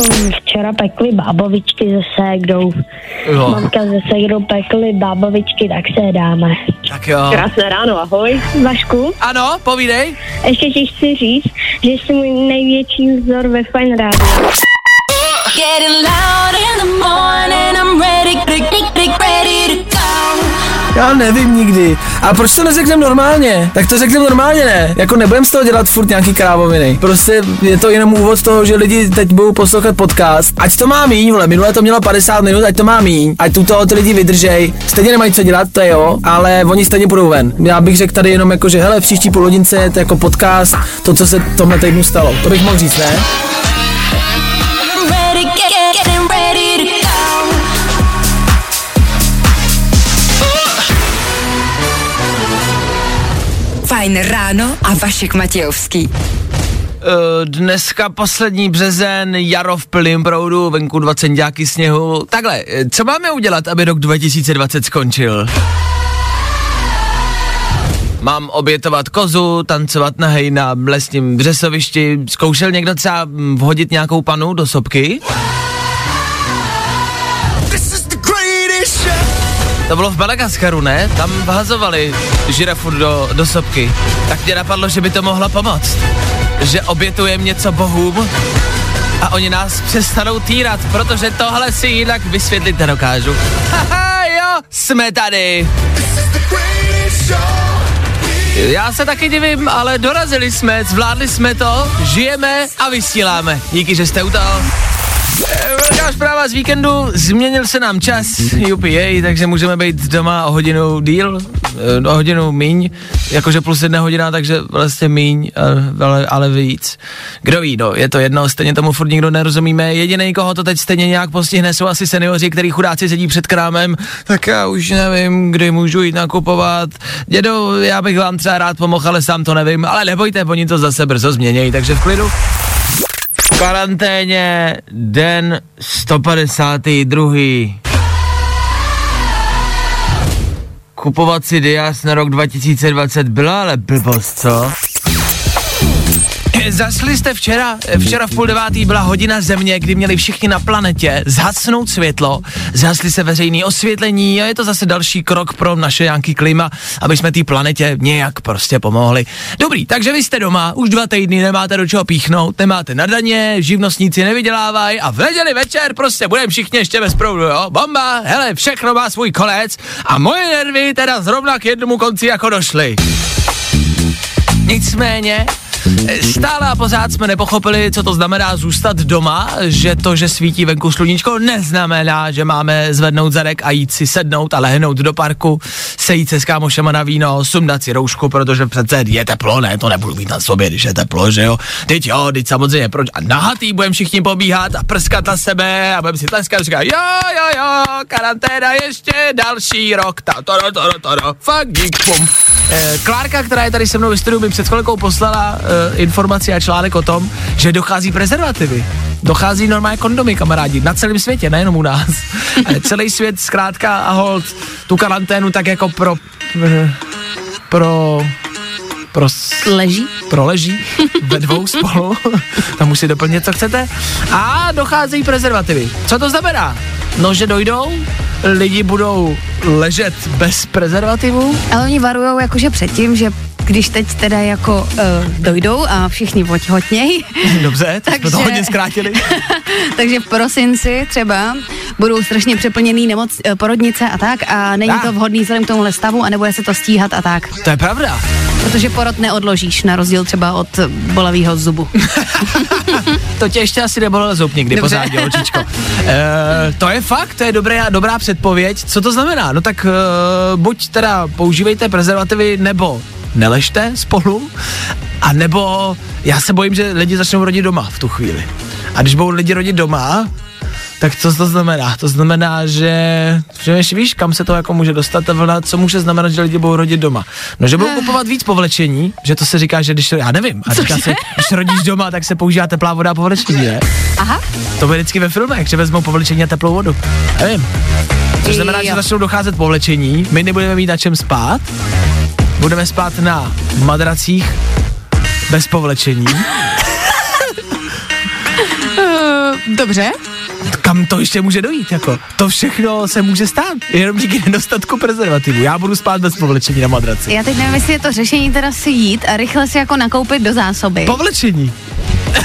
Um, Včera pekli bábovičky se ségrou. Jo. Mamka se ségrou pekli bábovičky, tak se je dáme. Tak jo. Krásné ráno, ahoj. Vašku, Ano, povídej. ještě ti chci říct, že jsi můj největší vzor ve Fine Rádiu. Getting loud in the morning, I'm ready, ready to go. Já nevím nikdy. A proč to neřekneme normálně? Tak to řekneme normálně, ne? Jako nebudem z toho dělat furt nějaký krávoviny. Prostě je to jenom úvod toho, že lidi teď budou poslouchat podcast. Ať to má míň, vole, minule to mělo 50 minut, ať to má míň. Ať tu toho ty lidi vydržej. Stejně nemají co dělat, to je jo, ale oni stejně půjdou ven. Já bych řekl tady jenom jako, že hele, v příští půl hodince je to jako podcast, to, co se tomhle týdnu stalo. To bych mohl říct, ne? Fajn ráno a Vašek Matějovský. Eh, Dneska poslední březen, jaro v plném proudu, venku 20 děláky sněhu. Takhle, eh, co máme udělat, aby rok 2020 skončil? Mám obětovat kozu, tancovat na hej na lesním břesovišti. Zkoušel někdo třeba mm, vhodit nějakou panu do sopky? To bylo v Madagaskaru, ne? Tam vhazovali žirafu do, do sopky. Tak mě napadlo, že by to mohlo pomoct. Že obětujeme něco bohům a oni nás přestanou týrat, protože tohle si jinak vysvětlit nedokážu. Haha, jo, jsme tady. Já se taky divím, ale dorazili jsme, zvládli jsme to, žijeme a vysíláme. Díky, že jste u toho. Velká zpráva z víkendu, změnil se nám čas, jej, takže můžeme být doma o hodinu díl, eh, o hodinu míň, jakože plus jedna hodina, takže vlastně míň, eh, ale, ale víc. Kdo ví, no, je to jedno, stejně tomu furt nikdo nerozumíme, jediný, koho to teď stejně nějak postihne, jsou asi seniori, který chudáci sedí před krámem, tak já už nevím, kdy můžu jít nakupovat. Dědo, já bych vám třeba rád pomohl, ale sám to nevím, ale nebojte, oni to zase brzo změnějí, takže v klidu. V karanténě den 152. Kupovat si dias na rok 2020 byla ale blbost, co? Zasli jste včera, včera v půl devátý byla hodina země, kdy měli všichni na planetě zhasnout světlo, zhasli se veřejný osvětlení a je to zase další krok pro naše nějaký klima, aby jsme té planetě nějak prostě pomohli. Dobrý, takže vy jste doma, už dva týdny nemáte do čeho píchnout, nemáte na daně, živnostníci nevydělávají a v neděli večer prostě budeme všichni ještě bez proudu, jo? Bomba, hele, všechno má svůj konec a moje nervy teda zrovna k jednomu konci jako došly. Nicméně, Stále a pořád jsme nepochopili, co to znamená zůstat doma, že to, že svítí venku sluníčko, neznamená, že máme zvednout zadek a jít si sednout a lehnout do parku, sejít se s kámošema na víno, sundat si roušku, protože přece je teplo, ne, to nebudu mít na sobě, když je teplo, že jo. Teď jo, teď samozřejmě, proč? A nahatý budeme všichni pobíhat a prskat na sebe a budeme si tleskat a říkat, jo, jo, jo, karanténa ještě další rok, ta, to, to, to, to, to, fakt dík, pum. Eh, Klárka, která je tady se mnou ve studiu, mi před chvilkou poslala eh, informaci a článek o tom, že dochází prezervativy. Dochází normálně kondomy, kamarádi, na celém světě, nejenom u nás. Eh, Celý svět zkrátka a hold tu karanténu tak jako pro... eh, pro... pro... Leží? Proleží ve dvou spolu. Tam musí doplnit, co chcete. A docházejí prezervativy. Co to znamená? No, že dojdou, lidi budou ležet bez prezervativů, Ale oni varujou jakože předtím, že když teď teda jako uh, dojdou a všichni otěhotnějí, Dobře, tak jsme to hodně zkrátili. takže v prosinci třeba budou strašně přeplněný nemoc, eh, porodnice a tak a není Ah. to vhodný vzhledem k tomuhle stavu a nebude se to stíhat a tak. To je pravda. Protože porod neodložíš, na rozdíl třeba od eh, bolavého zubu. To tě ještě asi nebolel zub nikdy Dobře. pořádně, očičko. e, to je fakt, to je dobrá, dobrá předpověď. Co to znamená? No tak e, buď teda používejte prezervativy, nebo neležte spolu, a nebo já se bojím, že lidi začnou rodit doma v tu chvíli. A když budou lidi rodit doma, tak co to znamená? To znamená, že, že víš, kam se to jako může dostat ta vlna, co může znamenat, že lidi budou rodit doma. No, že budou kupovat víc povlečení, že to se říká, že když, já nevím, a říká se, když rodíš doma, tak se používá teplá voda a povlečení, ne? Aha, To bude vždycky ve filmech, že vezmou povlečení a teplou vodu. Nevím. Což znamená, že začnou docházet povlečení, my nebudeme mít na čem spát, budeme spát na madracích bez povlečení. dobře. Kam to ještě může dojít, jako? To všechno se může stát, jenom díky nedostatku prezervativu. Já budu spát bez povlečení na madraci. Já teď nevím, jestli je to řešení teda si jít a rychle si jako nakoupit do zásoby. Povlečení.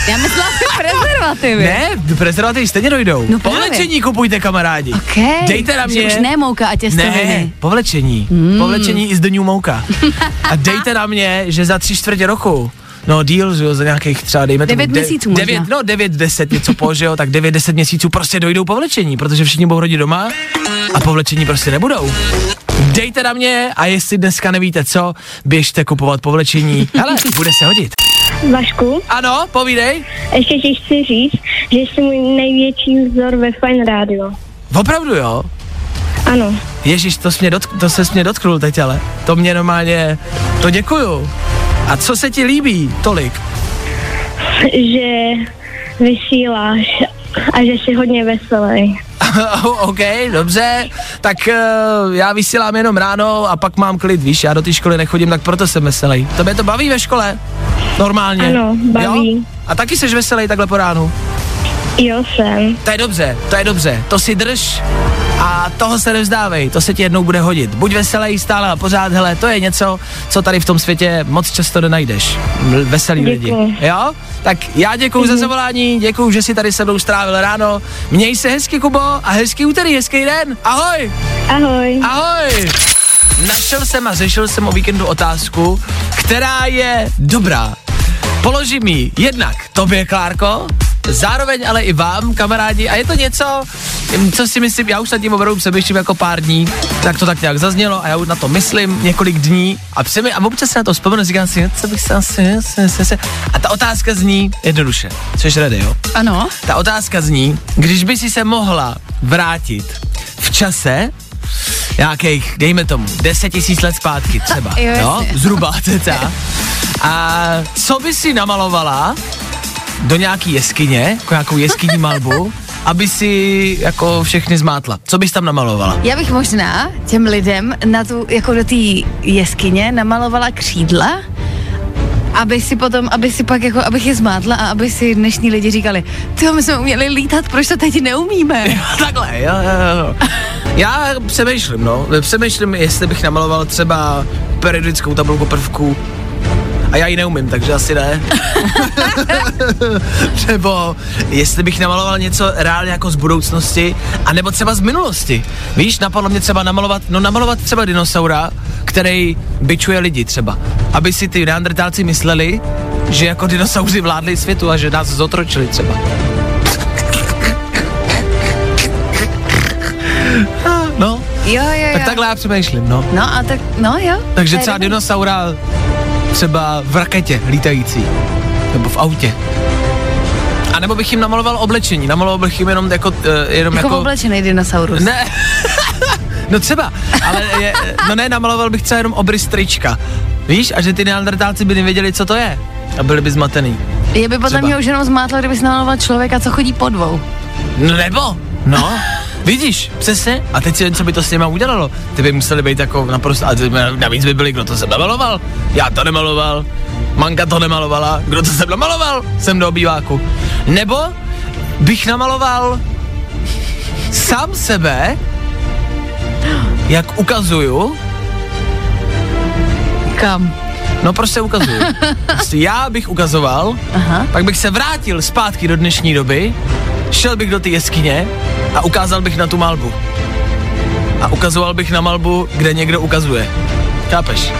Já myslela si prezervativy. Ne, prezervativy stejně dojdou. No povlečení kupujte, kamarádi. Okay. Dejte na Že mě. Už ne mouka a těstoviny. Ne, povlečení. Mm. Povlečení is the new mouka. A dejte na mě, že za tři čtvrtě roku No díl, že jo, za nějakých třeba, dejme tomu, Devět měsíců možná. devět, no devět, deset, něco po, že jo, tak devět, deset měsíců prostě dojdou povlečení, protože všichni budou rodit doma a povlečení prostě nebudou. Dejte na mě a jestli dneska nevíte co, běžte kupovat povlečení. Hele, bude se hodit. Vašku, Ano, povídej. ještě ti chci říct, že jsi můj největší vzor ve Fine Radio. Opravdu jo? Ano, Ježíš, to, mě dotk- to se mě dotknul teď, ale to mě normálně, to děkuju. A co se ti líbí tolik? že vysíláš a že jsi hodně veselý. OK, dobře, tak uh, já vysílám jenom ráno a pak mám klid, víš, já do té školy nechodím, tak proto jsem veselý. Tebe to baví ve škole? Normálně? Ano, baví. Jo? A taky jsi veselý takhle po ránu? Jo, jsem. To je dobře, to je dobře, to si drž a toho se nevzdávej, to se ti jednou bude hodit. Buď veselý stále a pořád, hele, to je něco, co tady v tom světě moc často nenajdeš. Veselý lidi. Jo? Tak já děkuju za zavolání, děkuju, že jsi tady se mnou strávil ráno. Měj se hezky, Kubo, a hezký úterý, hezký den. Ahoj! Ahoj. Ahoj! Našel jsem a řešil jsem o víkendu otázku, která je dobrá. Položím ji jednak tobě, Klárko, zároveň ale i vám, kamarádi, a je to něco, co si myslím, já už nad tím opravdu přemýšlím jako pár dní, tak to tak nějak zaznělo a já už na to myslím několik dní a, přemy, a občas se na to vzpomenu, říkám si, co bych se asi, se, se, se. a ta otázka zní jednoduše, jsi ready, jo? Ano. Ta otázka zní, když by si se mohla vrátit v čase, nějakých, dejme tomu, 10 tisíc let zpátky třeba, Jo, jo, jasně. zhruba cca. A co by si namalovala do nějaký jeskyně, jako nějakou jeskyní malbu, aby si jako všechny zmátla? Co bys tam namalovala? Já bych možná těm lidem na tu, jako do té jeskyně namalovala křídla, aby si potom, aby si pak jako, abych je zmátla a aby si dnešní lidi říkali, ty my jsme uměli lítat, proč to teď neumíme? Takhle, jo, jo, jo. Já přemýšlím, no. Přemýšlím, jestli bych namaloval třeba periodickou tabulku prvků. A já ji neumím, takže asi ne. Nebo jestli bych namaloval něco reálně jako z budoucnosti, a nebo třeba z minulosti. Víš, napadlo mě třeba namalovat, no namalovat třeba dinosaura, který byčuje lidi třeba. Aby si ty neandertálci mysleli, že jako dinosauři vládli světu a že nás zotročili třeba. No, Jo, jo, jo. tak takhle já přemýšlím, no. No a tak, no jo. Takže třeba dobrý. dinosaura třeba v raketě lítající. Nebo v autě. A nebo bych jim namaloval oblečení. Namaloval bych jim jenom jako... Uh, jenom Jako, jako oblečený dinosaurus. ne. no třeba, ale je, no ne, namaloval bych třeba jenom obrys trička. Víš, a že ty neandertálci by nevěděli, co to je. A byli by zmatený. Je by potom Třeba. mě už jenom zmátlo, kdybys namaloval člověka, co chodí po dvou. No nebo, no. Vidíš, přesně. A teď si jen, co by to s těma udělalo. Ty by museli být jako naprosto, a navíc by byli, kdo to sebe maloval. Já to nemaloval, Manka to nemalovala, kdo to sebe maloval, jsem do obýváku. Nebo bych namaloval sám sebe, jak ukazuju, Kam? no prostě ukazuju. Prostě já bych ukazoval, Aha. pak bych se vrátil zpátky do dnešní doby, šel bych do té jeskyně a ukázal bych na tu malbu. A ukazoval bych na malbu, kde někdo ukazuje. Chápeš?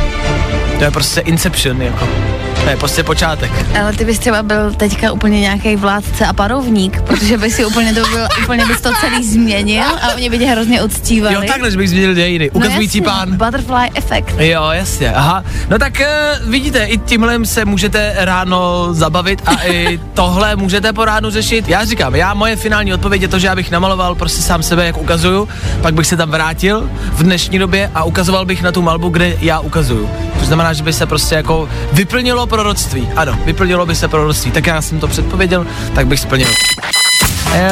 To je prostě Inception, jako. To je prostě počátek. Ale ty bys třeba byl teďka úplně nějaký vládce a parovník, protože by si úplně to byl, úplně bys to celý změnil a oni by tě hrozně uctívali. Jo, takhle, že bych změnil dějiny. Ukazující no jasně, pán. Butterfly efekt. Jo, jasně, aha. No tak uh, vidíte, i tímhle se můžete ráno zabavit a i tohle můžete po ránu řešit. Já říkám, já moje finální odpověď je to, že já bych namaloval prostě sám sebe, jak ukazuju, pak bych se tam vrátil v dnešní době a ukazoval bych na tu malbu, kde já ukazuju. To znamená, že by se prostě jako vyplnilo proroctví. Ano, vyplnilo by se proroctví. Tak já jsem to předpověděl, tak bych splnil. E,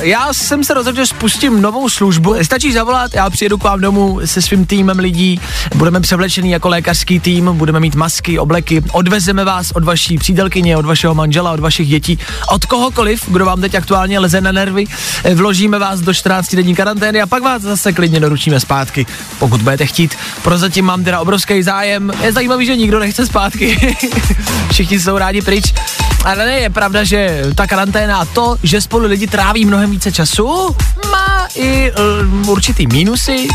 já jsem se rozhodl, že spustím novou službu. Stačí zavolat, já přijedu k vám domů se svým týmem lidí, budeme převlečený jako lékařský tým, budeme mít masky, obleky, odvezeme vás od vaší přítelkyně, od vašeho manžela, od vašich dětí, od kohokoliv, kdo vám teď aktuálně leze na nervy, E, vložíme vás do 14 denní karantény a pak vás zase klidně doručíme zpátky, pokud budete chtít. Prozatím mám teda obrovský zájem. Je zajímavý, že nikdo nechce zpátky. Všichni jsou rádi pryč. Ale ne, je pravda, že ta karanténa a to, že spolu lidi tráví mnohem více času, má i uh, určitý mínusy.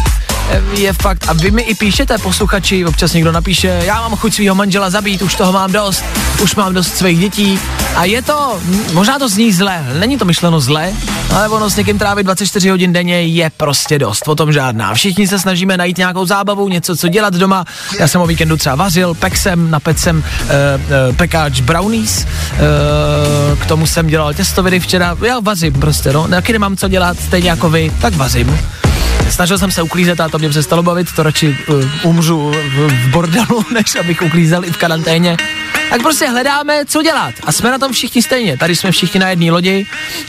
Je fakt, a vy mi i píšete, posluchači, občas někdo napíše, já mám chuť svého manžela zabít, už toho mám dost, už mám dost svých dětí. A je to, možná to zní zle, není to myšleno zle, ale ono s někým trávit 24 hodin denně je prostě dost, o tom žádná. Všichni se snažíme najít nějakou zábavu, něco, co dělat doma. Já jsem o víkendu třeba vařil, pek jsem, napec jsem uh, uh, pekáč brownies, uh, k tomu jsem dělal těstoviny včera, já vařím prostě, no, taky nemám co dělat, stejně jako vy, tak vařím. Snažil jsem se uklízet a to mě přestalo bavit, to radši uh, umřu v, v bordelu, než abych uklízel i v karanténě. Tak prostě hledáme, co dělat. A jsme na tom všichni stejně. Tady jsme všichni na jedné lodi.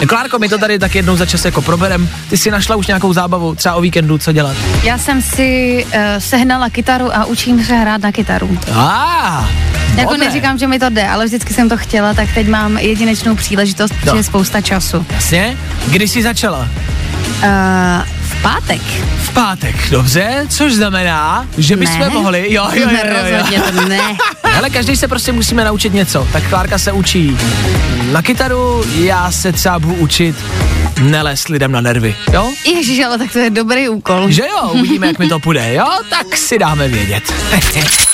Klárko, my to tady tak jednou za čas jako proberem. Ty si našla už nějakou zábavu, třeba o víkendu, co dělat. Já jsem si uh, sehnala kytaru a učím se hrát na kytaru. A, Jako neříkám, že mi to jde, ale vždycky jsem to chtěla, tak teď mám jedinečnou příležitost, protože No. je spousta času. Jasně? Kdy jsi začala? Uh, pátek. V pátek, dobře, což znamená, že bychom Ne. mohli, jo, jo, jo, jo, jo. Rozhodně to ne. Ale každý se prostě musíme naučit něco. Tak Klárka se učí na kytaru, já se třeba budu učit nelést lidem na nervy, jo? Ježiš, ale tak to je dobrý úkol. Že jo, uvidíme, jak mi to půjde, jo? Tak si dáme vědět.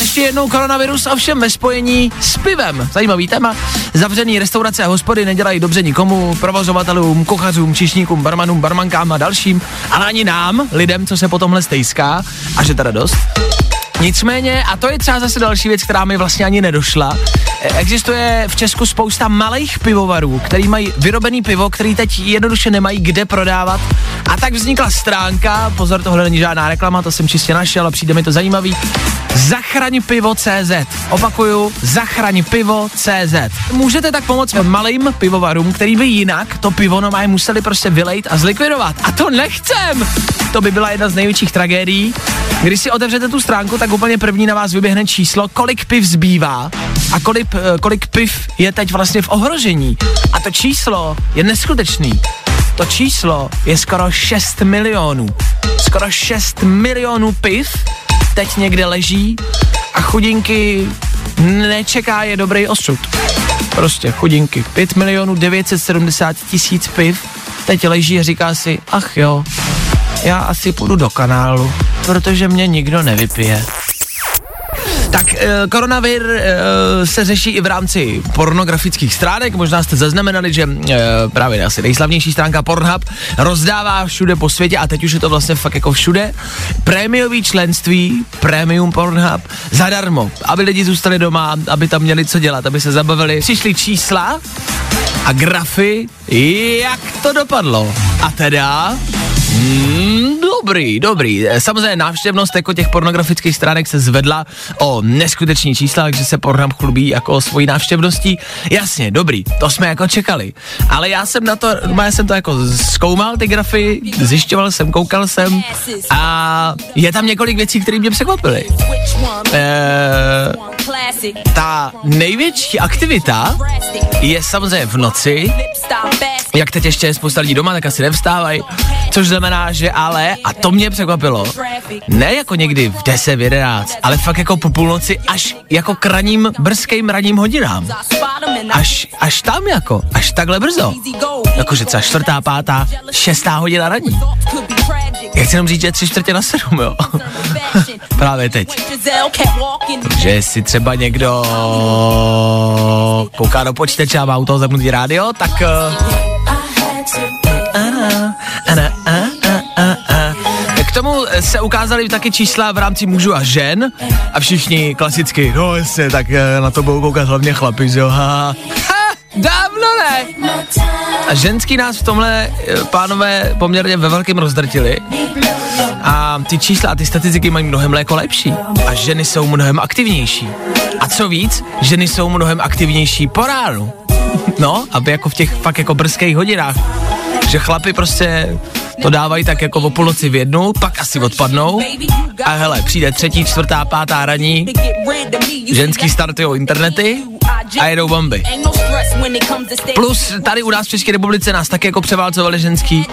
Ještě jednou koronavirus, ovšem ve spojení s pivem. Zajímavý téma. Zavřený restaurace a hospody nedělají dobře nikomu, provozovatelům, kuchařům, čišníkům, barmanům, barmankám a dalším, ale ani nám, lidem, co se po tomhle stejská, a že teda dost. Nicméně, a to je třeba zase další věc, která mi vlastně ani nedošla, existuje v Česku spousta malých pivovarů, který mají vyrobený pivo, který teď jednoduše nemají kde prodávat. A tak vznikla stránka, pozor, tohle není žádná reklama, to jsem čistě našel a přijde mi to zajímavý. Zachraň pivo CZ. Opakuju, zachraň pivo CZ. Můžete tak pomoct malým pivovarům, který by jinak to pivo normálně museli prostě vylejt a zlikvidovat. A to nechcem! To by byla jedna z největších tragédií. Když si otevřete tu stránku, tak úplně první na vás vyběhne číslo, kolik piv zbývá a kolik, eh, kolik piv je teď vlastně v ohrožení. A to číslo je neskutečný. To číslo je skoro 6 milionů. Skoro 6 milionů piv teď někde leží a chudinky nečeká je dobrý osud. Prostě chudinky. 5 milionů 970 tisíc piv teď leží a říká si, ach jo, já asi půjdu do kanálu, protože mě nikdo nevypije. Tak eh, koronavir eh, se řeší i v rámci pornografických stránek. Možná jste zaznamenali, že eh, právě asi nejslavnější stránka Pornhub rozdává všude po světě a teď už je to vlastně fakt jako všude. Prémiový členství, Premium Pornhub, zadarmo, aby lidi zůstali doma, aby tam měli co dělat, aby se zabavili. Přišly čísla a grafy, jak to dopadlo. A teda Mm, dobrý, dobrý. Eh, Samozřejmě návštěvnost jako těch pornografických stránek se zvedla o neskuteční čísla, takže se Pornhub chlubí jako o svojí návštěvností. Jasně, dobrý, to jsme jako čekali. Ale já jsem na to, já jsem to jako zkoumal ty grafy, zjišťoval jsem, koukal jsem a je tam několik věcí, které mě překvapily. Eh, ta největší aktivita je samozřejmě v noci, jak teď ještě je spousta lidí doma, tak asi nevstávají, což znamená, že ale, a to mě překvapilo, ne jako někdy v 10, v 11, ale fakt jako po půlnoci až jako k raním, brzkým raním hodinám. Až, až tam jako, až takhle brzo. Jakože třeba čtvrtá, pátá, šestá hodina raní. Já chci jenom říct, že je tři čtvrtě na sedm, jo. Právě teď. Že jestli třeba někdo kouká do počítače a má u toho zapnutý rádio, tak... K tomu se ukázaly taky čísla v rámci mužů a žen a všichni klasicky, no jasně, tak eh, na to budou koukat hlavně chlapi, že jo, ha, ha, dávno ne. A ženský nás v tomhle, eh, pánové, poměrně ve velkém rozdrtili. A ty čísla a ty statistiky mají mnohem jako lepší. A ženy jsou mnohem aktivnější. A co víc, ženy jsou mnohem aktivnější po ránu. No, aby jako v těch fakt jako brzkých hodinách. Že chlapi prostě to dávají tak jako o půlnoci v jednu, pak asi odpadnou. A hele, přijde třetí, čtvrtá, pátá raní, ženský startují internety a jedou bomby. Plus tady u nás v České republice nás taky jako převálcovali ženský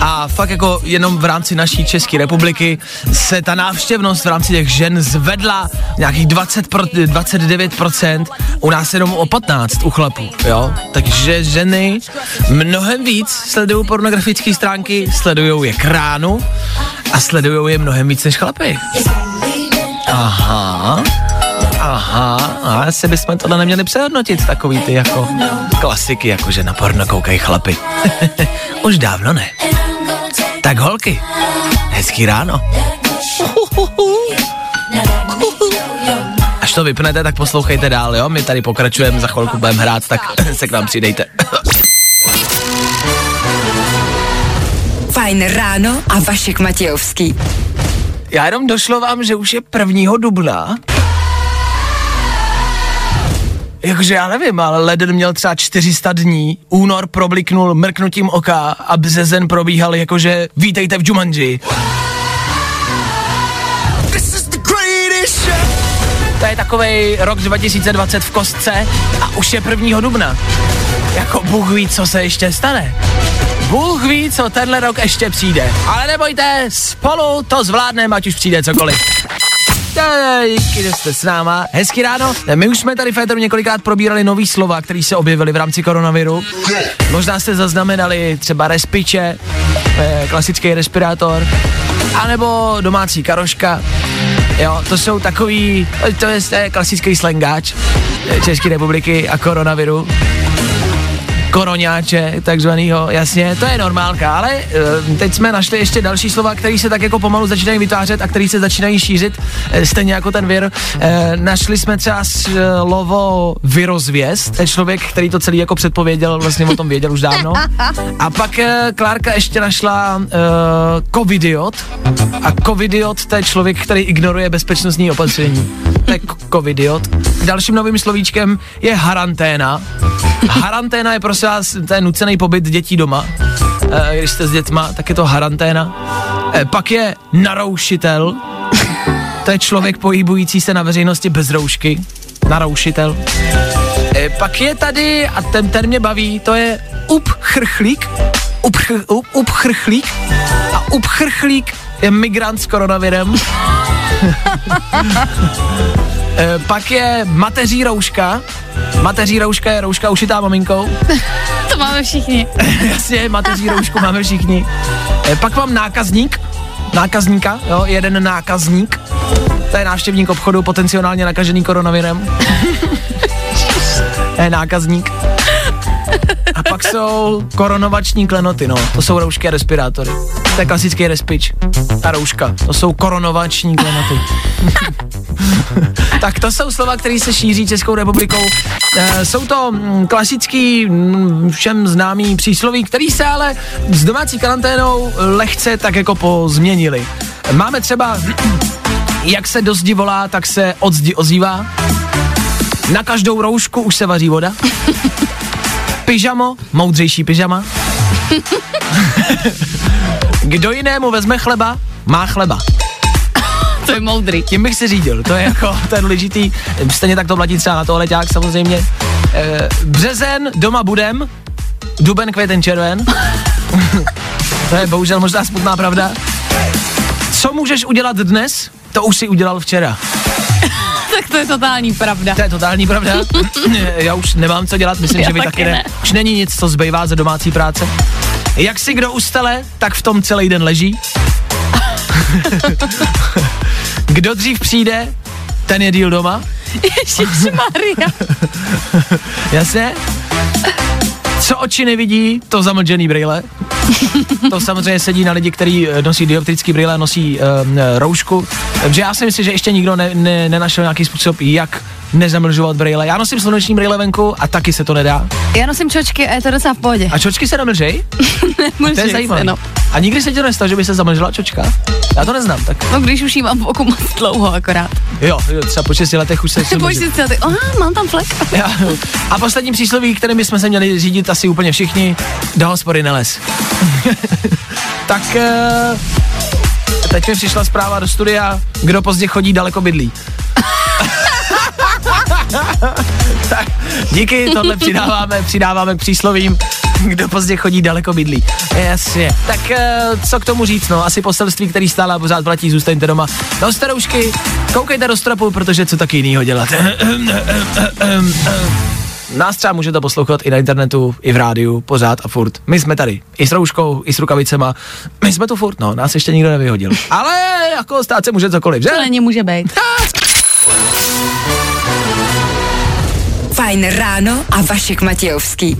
a fakt jako jenom v rámci naší České republiky se ta návštěvnost v rámci těch žen zvedla nějakých 20 pro, 29%, u nás jenom o 15 u chlapů, jo. Takže ženy mnohem víc sledují pornografické stránky, sledují je kránu a sledují je mnohem víc než chlapy. Aha. Aha, a asi bychom tohle neměli přehodnotit, takový ty jako klasiky, jako že na porno koukají chlapy. Už dávno ne. Tak holky, hezký ráno. Až to vypnete, tak poslouchejte dál, jo? My tady pokračujeme, za chvilku budeme hrát, tak se k nám přidejte. Fajn ráno a Vašek Matějovský. Já jenom došlo vám, že už je prvního dubna. Jakože já nevím, ale leden měl třeba 400 dní, únor probliknul mrknutím oka a březen probíhal jakože vítejte v Jumanji. To je takovej rok 2020 v kostce a už je prvního dubna. Jako Bůh ví, co se ještě stane. Bůh ví, co tenhle rok ještě přijde. Ale nebojte, spolu to zvládneme, ať už přijde cokoliv. Díky, že jste s náma. Hezký ráno. My už jsme tady v Féteru několikrát probírali nový slova, které se objevily v rámci koronaviru. Možná jste zaznamenali třeba respiče, eh, klasický respirátor, anebo domácí karoška. Jo, to jsou takový, to je, to je klasický slangáč eh, České republiky a koronaviru koroňáče, takzvanýho, jasně, to je normálka, ale uh, teď jsme našli ještě další slova, které se tak jako pomalu začínají vytvářet a které se začínají šířit, uh, stejně jako ten vir. Uh, našli jsme třeba slovo virozvěst, člověk, který to celý jako předpověděl, vlastně o tom věděl už dávno. A pak Klárka ještě našla uh, covidiot a covidiot to je člověk, který ignoruje bezpečnostní opatření. To je covidiot. Dalším novým slovíčkem je haranténa. Haranténa je prosím to je nucený pobyt dětí doma. E, když jste s dětma, tak je to haranténa. E, pak je naroušitel. To je člověk pohybující se na veřejnosti bez roušky. Naroušitel. E, pak je tady, a ten, ten mě baví, to je upchrchlík. Upchr, up, upchrchlík. A upchrchlík je migrant s koronavirem. e, pak je mateří rouška. Mateří rouška je rouška ušitá maminkou. To máme všichni. Jasně, mateří roušku máme všichni. E, pak mám nákazník. Nákazníka, jo, jeden nákazník. To je návštěvník obchodu, potenciálně nakažený koronavirem. je nákazník. A pak jsou koronovační klenoty, no. To jsou roušky a respirátory. To je klasický respič. A rouška. To jsou koronovační klenoty. Tak to jsou slova, které se šíří Českou republikou. E, jsou to mm, klasický, mm, všem známý přísloví, který se ale s domácí karanténou lehce tak jako pozměnili. Máme třeba, jak se do zdi volá, tak se od zdi ozývá. Na každou roušku už se vaří voda. Pyžamo, moudřejší pyžama. Kdo jinému vezme chleba, má chleba. To je moudrý. Tím bych si řídil, to je jako ten důležitý, stejně tak to platí třeba na toaleťák samozřejmě. E, březen, doma budem, duben, květen, červen. to je bohužel možná smutná pravda. Co můžeš udělat dnes, to už si udělal včera. tak to je totální pravda. To je totální pravda. Já už nemám co dělat, myslím, Já že vy taky ne. ne. Už není nic, co zbývá ze domácí práce. Jak si kdo ustele, tak v tom celý den leží. Kdo dřív přijde, ten je díl doma. Maria. Jasně? Co oči nevidí, to zamlžený brýle. To samozřejmě sedí na lidi, kteří eh, nosí dioptrický brýle, nosí um, roušku. Takže já si myslím, že ještě nikdo ne, ne, nenašel nějaký způsob, jak nezamlžovat brýle. Já nosím sluneční brýle venku a taky se to nedá. Já nosím čočky a je to docela v pohodě. A čočky se namlžej? To je zajímavé. no. A nikdy se ti to nestalo, že by se zamlžila čočka? Já to neznám, tak No když už jí mám v oku moc dlouho akorát. jo, jo třeba po 6 letech už se bojíš si ty, aha, mám tam flek. Já- A poslední přísloví, kterým bychom se měli řídit asi úplně všichni, do hospody neles. tak eh, teď mi přišla zpráva do studia, kdo pozdě chodí, daleko bydlí. tak díky, tohle přidáváme, přidáváme k příslovím, kdo pozdě chodí, daleko bydlí. Jasně. Tak eh, co k tomu říct, no, asi poselství, který stále a pořád platí, zůstaňte doma. No, staroušky, koukejte do stropu, protože co taky jinýho dělat. Nás třeba můžete poslouchat i na internetu, i v rádiu, pořád a furt. My jsme tady, i s rouškou, i s rukavicema. My jsme tu furt, no, nás ještě nikdo nevyhodil. Ale jako stát se může cokoliv, že? To není může být. Fajn ráno a Vašek Matějovský.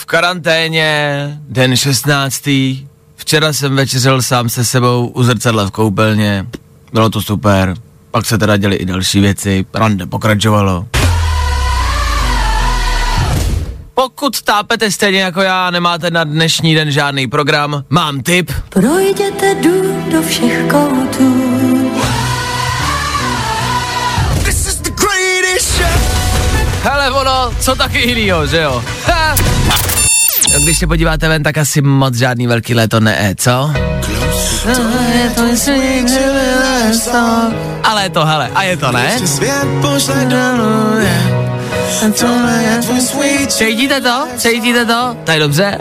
V karanténě, den 16. Včera jsem večeřel sám se sebou u zrcadla v koupelně. Bylo to super. Pak se teda děly i další věci. Rande pokračovalo. Pokud tápete stejně jako já, nemáte na dnešní den žádný program, mám tip. Projděte dům do všech koutů. Hele, ono, co taky jinýho, že jo? Ha! Když se podíváte ven, tak asi moc žádný velký léto ne, co? Ale je to, hele, a je to, ne? Cítíte to? Cítíte to? To je dobře.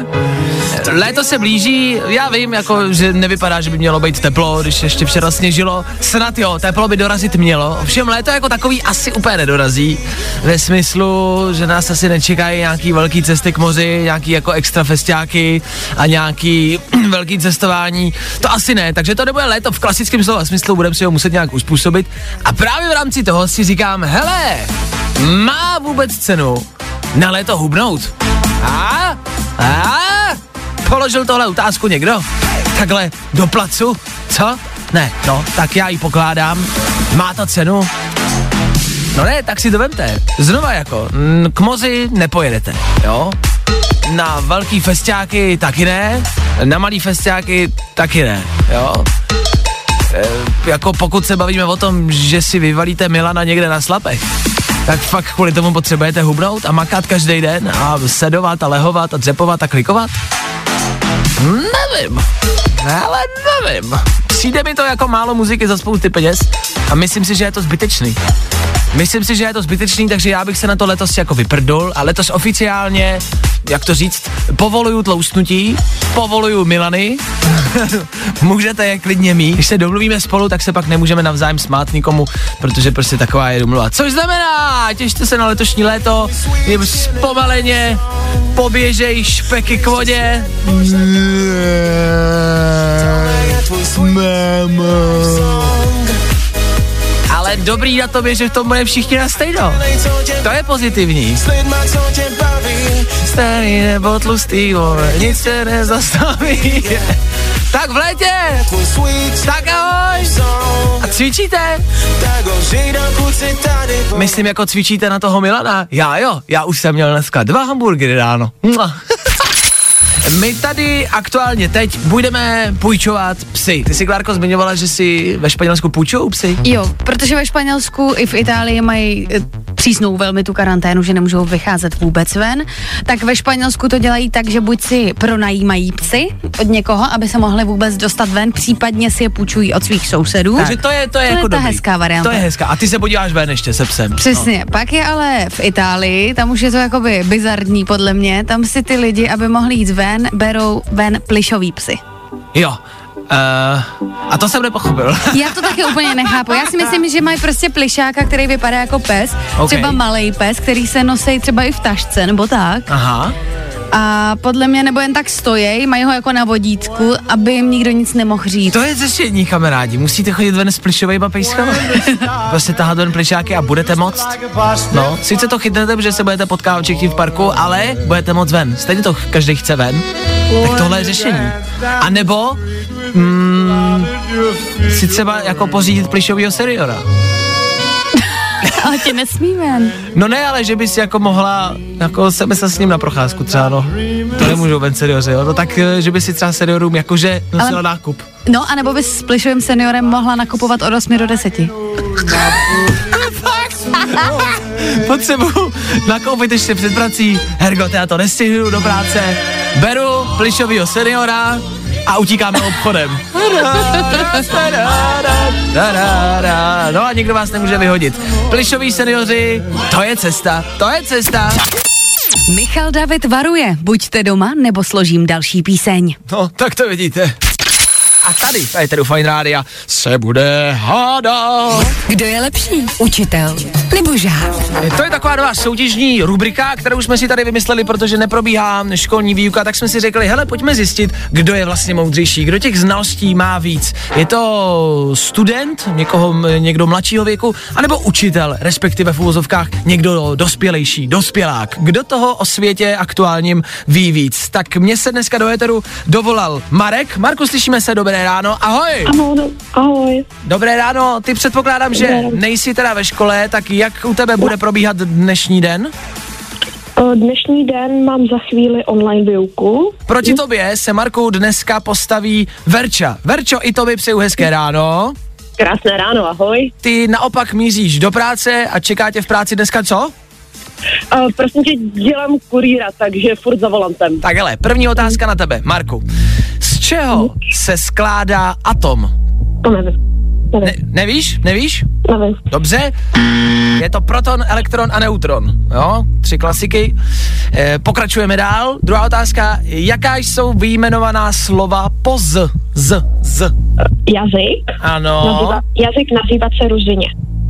Léto se blíží, já vím, jako, že nevypadá, že by mělo být teplo, když ještě včera sněžilo. Snad jo, teplo by dorazit mělo. Ovšem léto jako takový asi úplně nedorazí. Ve smyslu, že nás asi nečekají nějaký velký cesty k moři, nějaký jako extra festiáky a nějaký velký cestování. To asi ne, takže to nebude léto v klasickém slova smyslu, budeme si ho muset nějak uspůsobit. A právě v rámci toho si říkám, hele, má vůbec cenu na léto hubnout? A? A? Položil tohle otázku někdo? Takhle do placu? Co? Ne, no, tak já ji pokládám. Má to cenu? No ne, tak si to vemte. Znova jako, k mozi nepojedete, jo? Na velký festiáky taky ne, na malý festiáky taky ne, jo? E, jako pokud se bavíme o tom, že si vyvalíte Milana někde na slapech, tak fakt kvůli tomu potřebujete hubnout a makat každý den a sedovat a lehovat a dřepovat a klikovat? Nevím, ale nevím. Přijde mi to jako málo muziky za spousty peněz a myslím si, že je to zbytečný. Myslím si, že je to zbytečný, takže já bych se na to letos jako vyprdul a letos oficiálně, jak to říct, povoluju tloustnutí, povoluju Milany, můžete je klidně mít. Když se domluvíme spolu, tak se pak nemůžeme navzájem smát nikomu, protože prostě taková je domluva. Což znamená, těšte se na letošní léto, jim zpomaleně poběžej špeky k vodě. Ale dobrý na tom je, že v tom bude všichni na stejno. To je pozitivní. Starý nebo tlustý, vole, nic se nezastaví. tak v létě, tak ahoj. A cvičíte? Myslím, jako cvičíte na toho Milana? Já jo, já už jsem měl dneska dva hamburgery ráno. My tady aktuálně teď budeme půjčovat psy. Ty jsi, Klárko, zmiňovala, že si ve Španělsku půjčují psy? Jo, protože ve Španělsku i v Itálii mají eh, přísnou velmi tu karanténu, že nemůžou vycházet vůbec ven, tak ve Španělsku to dělají tak, že buď si pronajímají psy od někoho, aby se mohli vůbec dostat ven, případně si je půjčují od svých sousedů. Takže to je, to je To je jako ta dobrý. hezká varianta. To je hezká. A ty se podíváš ven ještě se psem. Přesně, no. pak je ale v Itálii, tam už je to jakoby bizarní podle mě, tam si ty lidi, aby mohli jít ven, berou ven plišový psy. Jo. Uh, a to jsem nepochopil. Já to taky úplně nechápu. Já si myslím, že mají prostě plišáka, který vypadá jako pes, Ok. třeba malý pes, který se nosí třeba i v tašce nebo tak. Aha. A podle mě nebo jen tak stojí, mají ho jako na vodítku, aby jim nikdo nic nemohl říct. To je řešení, kamarádi. Musíte chodit ven s plišovejma pejskama. prostě tahat ven plišáky a budete moct. No, sice to chytnete, protože se budete potkávat všichni v parku, ale budete moc ven. Stejně to každý chce ven. Tak tohle je řešení. A nebo mm, si třeba jako pořídit plišovýho seniora. Ale tě nesmíme. No ne, ale že bys jako mohla jako se myslet s ním na procházku třeba, no. To nemůžou ven seniori, jo. No tak, eh, že by si třeba seniorům jakože nosila Ale- nákup. No, anebo bys s plišovým seniorem mohla nakupovat od 8 do 10. Potřebuju nakoupit ještě před prací. Hergot, já to nestihnu do práce. Beru plišovýho seniora a utíkáme obchodem. No a nikdo vás nemůže vyhodit. Plišoví seniori, to je cesta, to je cesta. Michal David varuje, buďte doma, nebo složím další píseň. No, tak to vidíte. A tady, v Eteru Fine Rádia, se bude hádat. Kdo je lepší? Učitel nebo žák? To je taková nová soutěžní rubrika, kterou jsme si tady vymysleli, protože neprobíhá školní výuka, tak jsme si řekli, hele, pojďme zjistit, kdo je vlastně moudřejší, kdo těch znalostí má víc. Je to student, někoho, někdo mladšího věku, anebo učitel, respektive v úvozovkách někdo dospělejší, dospělák. Kdo toho o světě aktuálním ví víc? Tak mě se dneska do éteru dovolal Marek. Marku, slyšíme se, dobré ráno, ahoj. Ahoj, ahoj. Dobré ráno, ty předpokládám, že Dobré ráno. nejsi teda ve škole, tak jak u tebe bude probíhat dnešní den? O, Dnešní den mám za chvíli online výuku. Proti tobě se Marku dneska postaví Verča. Verčo, i tobě přeju hezké ráno. Krásné ráno, ahoj. Ty naopak míříš do práce a čeká tě v práci dneska co? Uh, prosím tě, dělám kurýra, takže furt za volantem. Tak hele, první otázka na tebe, Marku. Z čeho se skládá atom? To nevím. Ne, nevíš? Nevíš? nevím. Dobře, je to proton, elektron a neutron. Jo, tři klasiky. E, pokračujeme dál. Druhá otázka, jaká jsou vyjmenovaná slova po z? Z, z. Jazyk? Ano, Nazýva, jazyk nazývat se ruzině.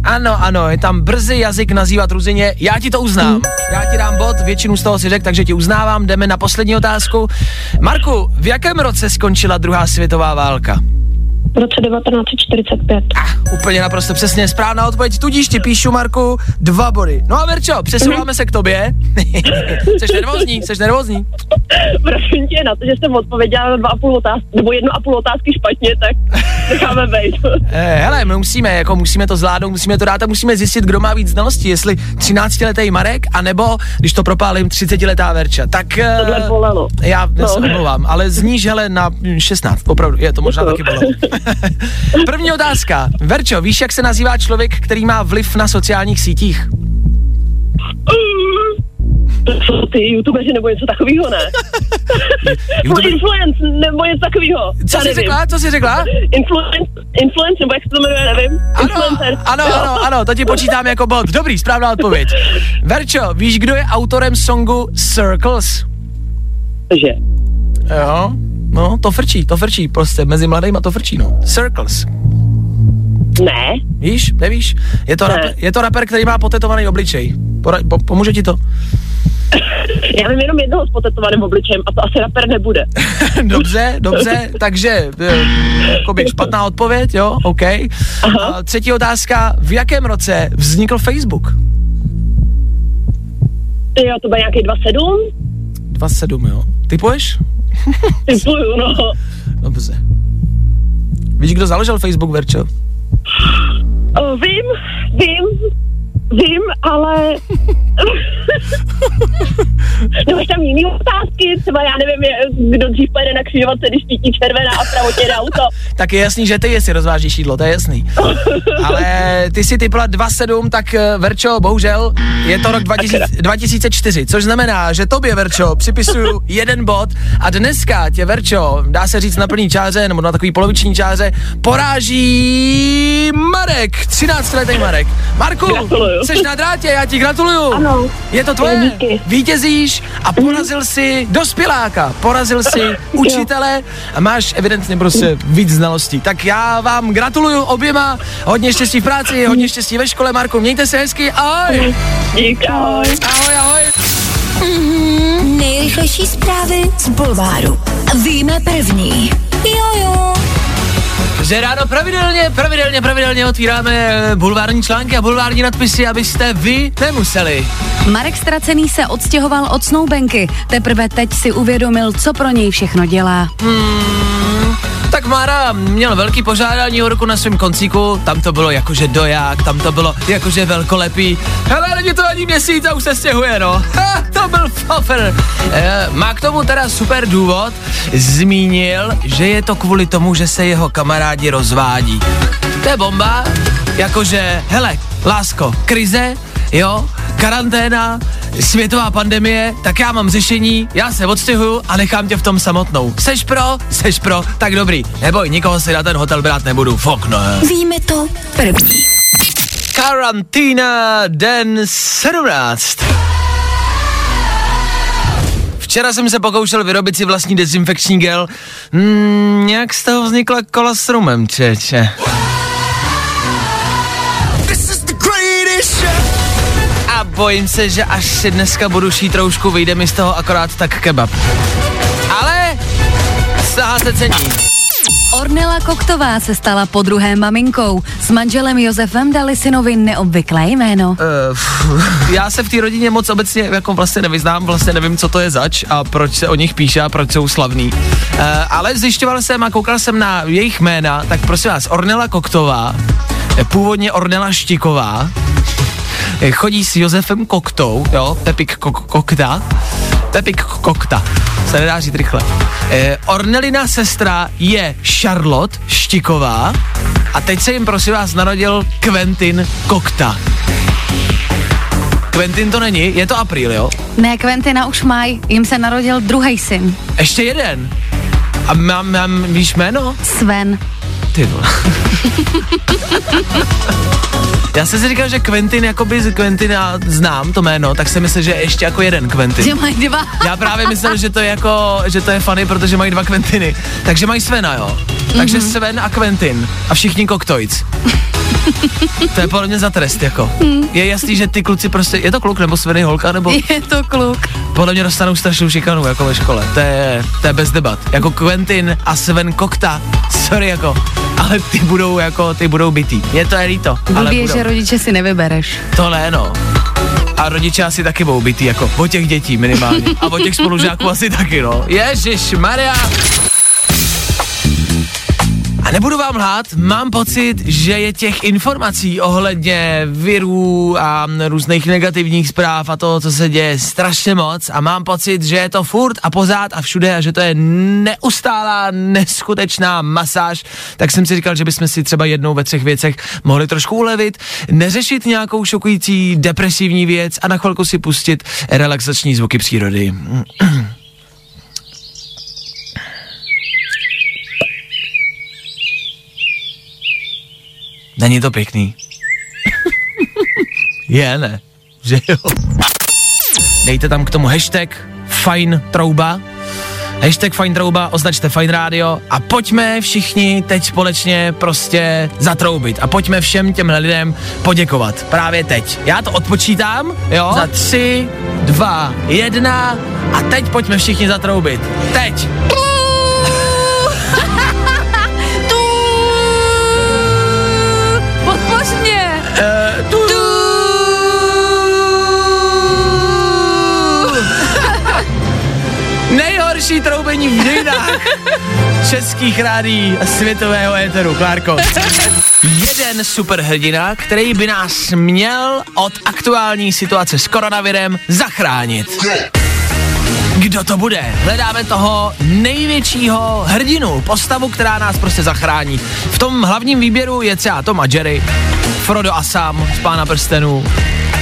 Ano, ano, je tam brzy jazyk nazývat ruzině. Já ti to uznám. Já ti dám bod, většinu z toho si řekl, takže ti uznávám. Jdeme na poslední otázku. Marku, v jakém roce skončila druhá světová válka? V roce 1945. Ah, úplně naprosto přesně správná odpověď, tudíž ti píšu, Marku, dva body. No a Verčo, přesouváme se k tobě. Jseš nervózní, jsi nervózní. Prosím tě, na to, že jsem odpověděla na dva a půl otázky, nebo jednu a půl otázky špatně, tak necháme být. Eh, hele, my musíme, jako musíme to zvládnout, musíme to dát a musíme zjistit, kdo má víc znalostí, jestli 13-letý Marek, anebo, když to propálím, 30-letá Verča. Tak eh, Tohle bolelo. já no. se No. omlouvám, ale zníž, hele, na mm, 16, opravdu, je to možná taky Děkuju. První otázka. Verčo, víš, jak se nazývá člověk, který má vliv na sociálních sítích? To jsou ty youtubeři nebo něco takového, ne? YouTube-. Influence nebo něco takového. Co jsi řekla? Co jsi řekla? Influence, influence, nebo jak se to jmenuje, nevím. Ano, Influencer. ano, Jo. ano, ano, to ti počítám jako bod. Dobrý, správná odpověď. Verčo, víš, kdo je autorem songu Circles? Že? Jo, no, to frčí, to frčí, prostě mezi mladýma to frčí, no. Circles. Ne. Víš, nevíš? Je to, Ne. rapper, je to rapper, který má potetovaný obličej. Pora, po, pomůže ti to? Já vím jenom jednoho s potetovaným obličejem a to asi rapper nebude. dobře, dobře, takže eh, jakoby špatná odpověď, jo, OK. A třetí otázka, v jakém roce vznikl Facebook? Jo, to bude nějaký 27? 27, jo. Typuješ? Typuju, no. Dobře. Víš, kdo založil Facebook, Verčo? O, vím, vím, vím, ale... no, máš tam jiný otázky, třeba já nevím, je- kdo dřív pojede na křižovatce, když svítí červená a vpravo tě jde auto. Tak je jasný, že ty jestli rozvážíš jídlo, to je jasný. Ale ty si typla 2,7, tak eh, Verčo, bohužel, je to rok 2000, 2004, což znamená, že tobě, Verčo, připisuju jeden bod a dneska tě, Verčo, dá se říct na plný čáře, nebo na takový poloviční čáře, poráží Marek, 13 letý Marek. Marku, Gratuluju. Jsi na drátě, já ti gratuluju. Ano. Je to tvoje, Díky. vítězíš a porazil si dospěláka, porazil si učitele a máš evidentně prostě víc znalostí. Tak já vám gratuluju oběma, hodně štěstí v práci, hodně štěstí ve škole, Marku, mějte se hezky, ahoj! Dík, ahoj. Ahoj, ahoj! Nejrychlejší zprávy z Bulváru. Víme první. Jojo. Že ráno pravidelně, pravidelně, pravidelně otvíráme eh, bulvární články a bulvární nadpisy, abyste vy nemuseli. Marek Stracený se odstěhoval od Snowbanky. Teprve teď si uvědomil, co pro něj všechno dělá. Tak Mára měl velký požádání o ruku na svém koncíku, tam to bylo jakože doják, tam to bylo jakože velkolepý. Hele, není to ani měsíc a už se stěhuje, no. Ha, to byl fofer. E, má k tomu teda super důvod, zmínil, že je to kvůli tomu, že se jeho kamarádi rozvádí. To je bomba, jakože, hele, lásko, krize, jo, karanténa, světová pandemie, tak já mám řešení, já se odstěhuju a nechám tě v tom samotnou. Seš pro? Seš pro? Tak dobrý. Neboj, nikoho si na ten hotel brát nebudu. Fok, no. Víme to první. Karantína den 17. Včera jsem se pokoušel vyrobit si vlastní dezinfekční gel. Mm, nějak z toho vznikla kola s rumem, čeče. A bojím se, že až si dneska budu šít roušku, vyjde mi z toho akorát tak kebab. Ale sahá se cení. Ornela Koktová se stala po druhé maminkou. S manželem Josefem dali synovi neobvyklé jméno. Uh, já se v té rodině moc obecně jako vlastně nevyznám, vlastně nevím, co to je zač a proč se o nich píše a proč jsou slavný. Uh, ale zjišťoval jsem a koukal jsem na jejich jména, tak prosím vás, Ornela Koktová, eh, původně Ornela Štiková, eh, chodí s Josefem Koktou, jo, Pepik Kok- Kokta, Pepik Kokta, se nedá říct rychle. Eh, Ornelina sestra je Charlotte Štiková a teď se jim prosím vás narodil Quentin Kokta. Quentin to není, je to apríl, jo? Ne, Quentina už mají, jim se narodil druhý syn, Ještě jeden. A mám, mám, víš jméno? Sven. Ty vole. Já jsem si říkal, že Quentin, jakoby z Quentina znám to jméno, tak jsem myslel, že je ještě jako jeden Quentin. Že mají dva. Já právě myslel, že to je jako, že to je funny, protože mají dva Quentiny. Takže mají Svena, jo. Takže mm-hmm. Sven a Quentin. A všichni koktojc. to je podle mě za trest, jako. Je jasný, že ty kluci prostě, je to kluk nebo Sven je holka, nebo Je to kluk. podle mě dostanou strašnou šikanu, jako ve škole. To je, to je bez debat. Jako Quentin a Sven Kokta, sorry, jako, ale ty budou, jako, ty budou bytý. Je to je líto, ale Blbý je, že rodiče si nevybereš. To ne, no. A rodiče asi taky budou bytý, jako o těch dětí minimálně. A o těch spolužáků asi taky, no. Ježíš Maria. A nebudu vám lhát, mám pocit, že je těch informací ohledně virů a různých negativních zpráv a toho, co se děje, strašně moc a mám pocit, že je to furt a pořád a všude a že to je neustálá, neskutečná masáž, tak jsem si říkal, že bychom si třeba jednou ve třech věcech mohli trošku ulevit, neřešit nějakou šokující depresivní věc a na chvilku si pustit relaxační zvuky přírody. Není to pěkný. Je, ne? Že jo? Dejte tam k tomu hashtag fajn trouba, hashtag fajn trouba, označte fajn rádio a pojďme všichni teď společně prostě zatroubit a pojďme všem těm lidem poděkovat právě teď. Já to odpočítám, jo? Za tři, dva, jedna a teď pojďme všichni zatroubit. Teď! Nejhorší troubení v dějinách českých rádí a světového éteru, Klárko. Jeden superhrdina, který by nás měl od aktuální situace s koronavirem zachránit. Kdo to bude? Hledáme toho největšího hrdinu, postavu, která nás prostě zachrání. V tom hlavním výběru je třeba Tom a Jerry, Frodo a Sam z Pána prstenů,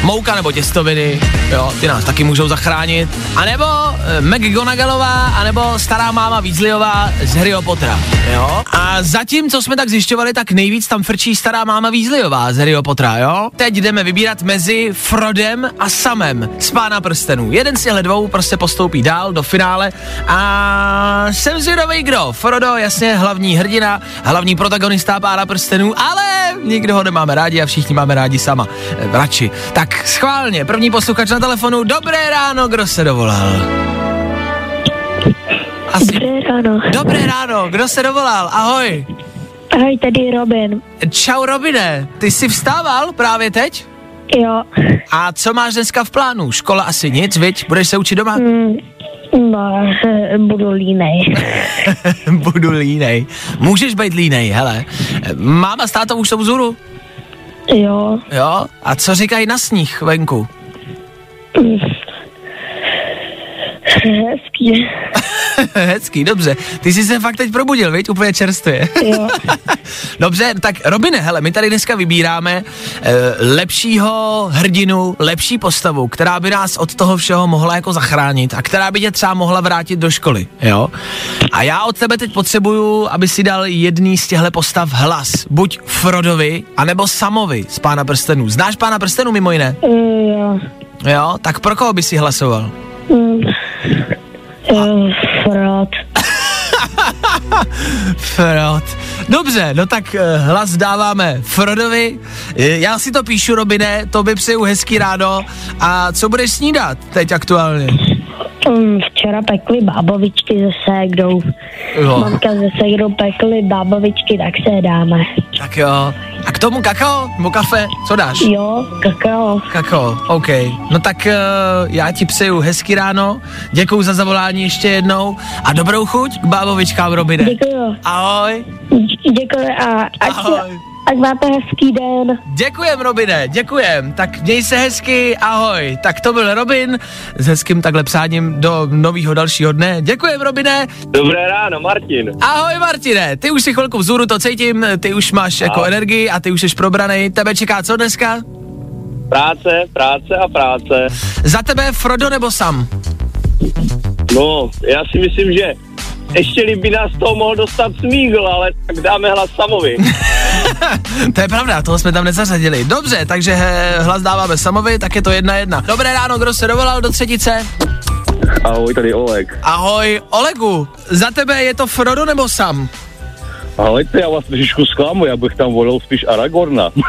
Mouka nebo těstoviny, jo, ty nás taky můžou zachránit. A nebo McGonagallová, a nebo stará máma Weasleyová z Harryho Pottera, jo. A zatím, co jsme tak zjišťovali, tak nejvíc tam frčí stará máma Weasleyová z Harryho Pottera, jo. Teď jdeme vybírat mezi Frodem a Samem z Pána prstenů. Jeden z těchto dvou prostě postoupí dál do finále a jsem zvědavý kdo. Frodo, jasně, hlavní hrdina, hlavní protagonista Pána prstenů, ale nikdo ho nemáme rádi a všichni máme rádi sama. Eh, radši. Tak schválně, první posluchač na telefonu, dobré ráno, kdo se dovolal? Asi. Dobré ráno. Dobré ráno, kdo se dovolal? Ahoj. Ahoj, tady Robin. Čau Robine, ty jsi vstával právě teď? Jo. A co máš dneska v plánu? Škola asi nic, viď? Budeš se učit doma? Mm, No, budu línej. Budu línej. Můžeš být línej, hele. Máma s tátou už jsou vzhůru? Jo, Jo? A co říkají na sníh venku? hezký. Hezký, dobře. Ty jsi se fakt teď probudil, viď? Úplně čerstvě. Jo. Dobře, tak Robine, hele, my tady dneska vybíráme e, lepšího hrdinu, lepší postavu, která by nás od toho všeho mohla jako zachránit a která by tě třeba mohla vrátit do školy, jo? A já od tebe teď potřebuju, aby si dal jedný z těchto postav hlas. Buď Frodovi, anebo Samovi z Pána prstenů. Znáš Pána prstenů mimo jiné? Eh, Jo. Jo? Tak pro koho by si hlasoval? Mm. Eh, Frod. Frod. Dobře, no tak eh, hlas dáváme Frodovi. Eh, Já si to píšu, Robine, to by přeju hezký ráno. A co budeš snídat teď aktuálně? Mm, Včera pekli bábovičky se ségrou. Jo. Mamka se ségrou pekli bábovičky, tak se je dáme. Tak jo. A k tomu kakao nebo kafe? Co dáš? Jo, kakao. Kakao, OK. No tak uh, já ti přeju hezký ráno, děkuju za zavolání ještě jednou a dobrou chuť k bábovičkám, Robine. Děkuju. Ahoj. Děkuji a ať, Ahoj. Ať máte hezký den. Děkujem, Robine, děkujem. Tak měj se hezky, ahoj. Tak to byl Robin s hezkým takhle psáním do nového dalšího dne. Děkujem, Robine. Dobré ráno, Martin. Ahoj, Martine. Ty už si chvilku vzhůru to cítím, ty už máš jako Ahoj. energii a ty už jsi probraný. Tebe čeká co dneska? Práce, práce a práce. Za tebe Frodo nebo Sam? No, já si myslím, že ještě by nás toho mohl dostat smígl, ale tak dáme hlas Samovi. To je pravda, toho jsme tam nezařadili. Dobře, takže eh, hlas dáváme Samovi, tak je to jedna jedna. Dobré ráno, kdo se dovolal do třetice? Ahoj, tady Oleg. Ahoj, Olegu, za tebe je to Frodo nebo Sam? Ahojte, já vás trošičku zklamu, já bych tam volil spíš Aragorna.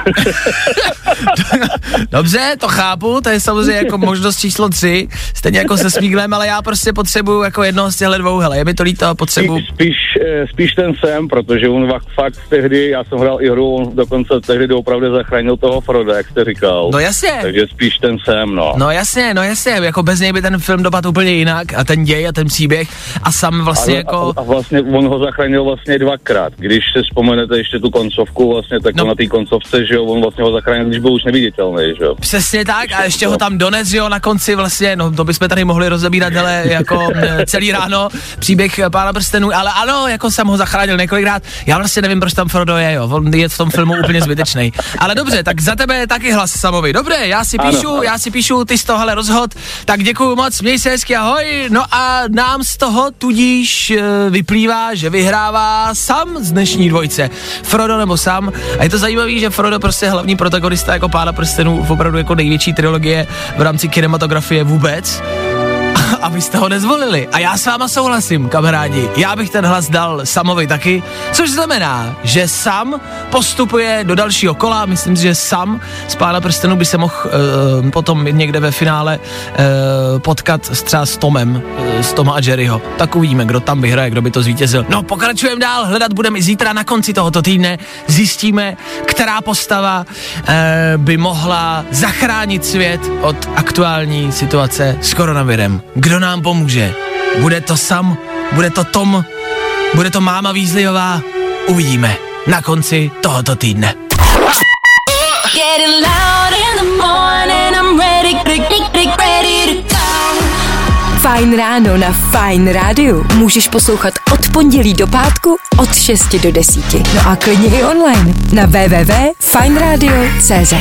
Dobře, to chápu, to je samozřejmě jako možnost číslo tři, stejně jako se Smíglem, ale já prostě potřebuju jako jednoho z těchto dvou, hele, je mi to líto, potřebuju. Spíš, spíš, eh, spíš ten sem, protože on fakt, fakt tehdy, já jsem hrál i hru, on dokonce tehdy opravdu zachránil toho Froda, jak jste říkal. No jasně. Takže spíš ten sem, no. No jasně, no jasně, jako bez něj by ten film dopadl úplně jinak a ten děj a ten příběh a sam vlastně a, jako... a, a vlastně on ho zachránil vlastně dvakrát. Když se vzpomenete ještě tu koncovku, vlastně tak No. na té koncovce, že jo, on vlastně ho zachránil, když byl už neviditelný, že jo. Přesně tak a ještě ho tam dones, že jo, na konci vlastně, no to bychom tady mohli rozebírat, hele, jako celý ráno příběh e, Pána prstenů, ale ano, jako jsem ho zachránil několikrát, já vlastně nevím, proč tam Frodo je, jo, on je v tom filmu úplně zbytečný. Ale dobře, tak za tebe je taky hlas Samovi. Dobré, já si Ano, píšu, ano. já si píšu, ty z toho hele rozhod, tak děkuju moc, měj se hezky, ahoj. No a nám z toho tudíž e, vyplývá, že vyhrává Sam z dnešní dvojce. Frodo nebo Sam. A je to zajímavé, že Frodo prostě hlavní protagonista jako Pána prstenů v opravdu jako největší trilogie v rámci kinematografie vůbec. A vy jste ho nezvolili. A já s váma souhlasím, kamarádi. Já bych ten hlas dal Samovi taky, což znamená, že Sam postupuje do dalšího kola. Myslím si, že Sam z Pána prstenů by se mohl uh, potom někde ve finále uh, potkat s třeba s Tomem, uh, s Toma a Jerryho. Tak uvidíme, kdo tam vyhraje, kdo by to zvítězil. No, pokračujeme dál, hledat budeme i zítra na konci tohoto týdne. Zjistíme, která postava uh, by mohla zachránit svět od aktuální situace s koronavirem. Kdo nám pomůže? Bude to Sam? Bude to Tom? Bude to máma Weasleyová? Uvidíme na konci tohoto týdne. Fajn ráno na Fajn rádiu můžeš poslouchat od pondělí do pátku od 6 do 10. No a klidně i online na www.fajnradio.cz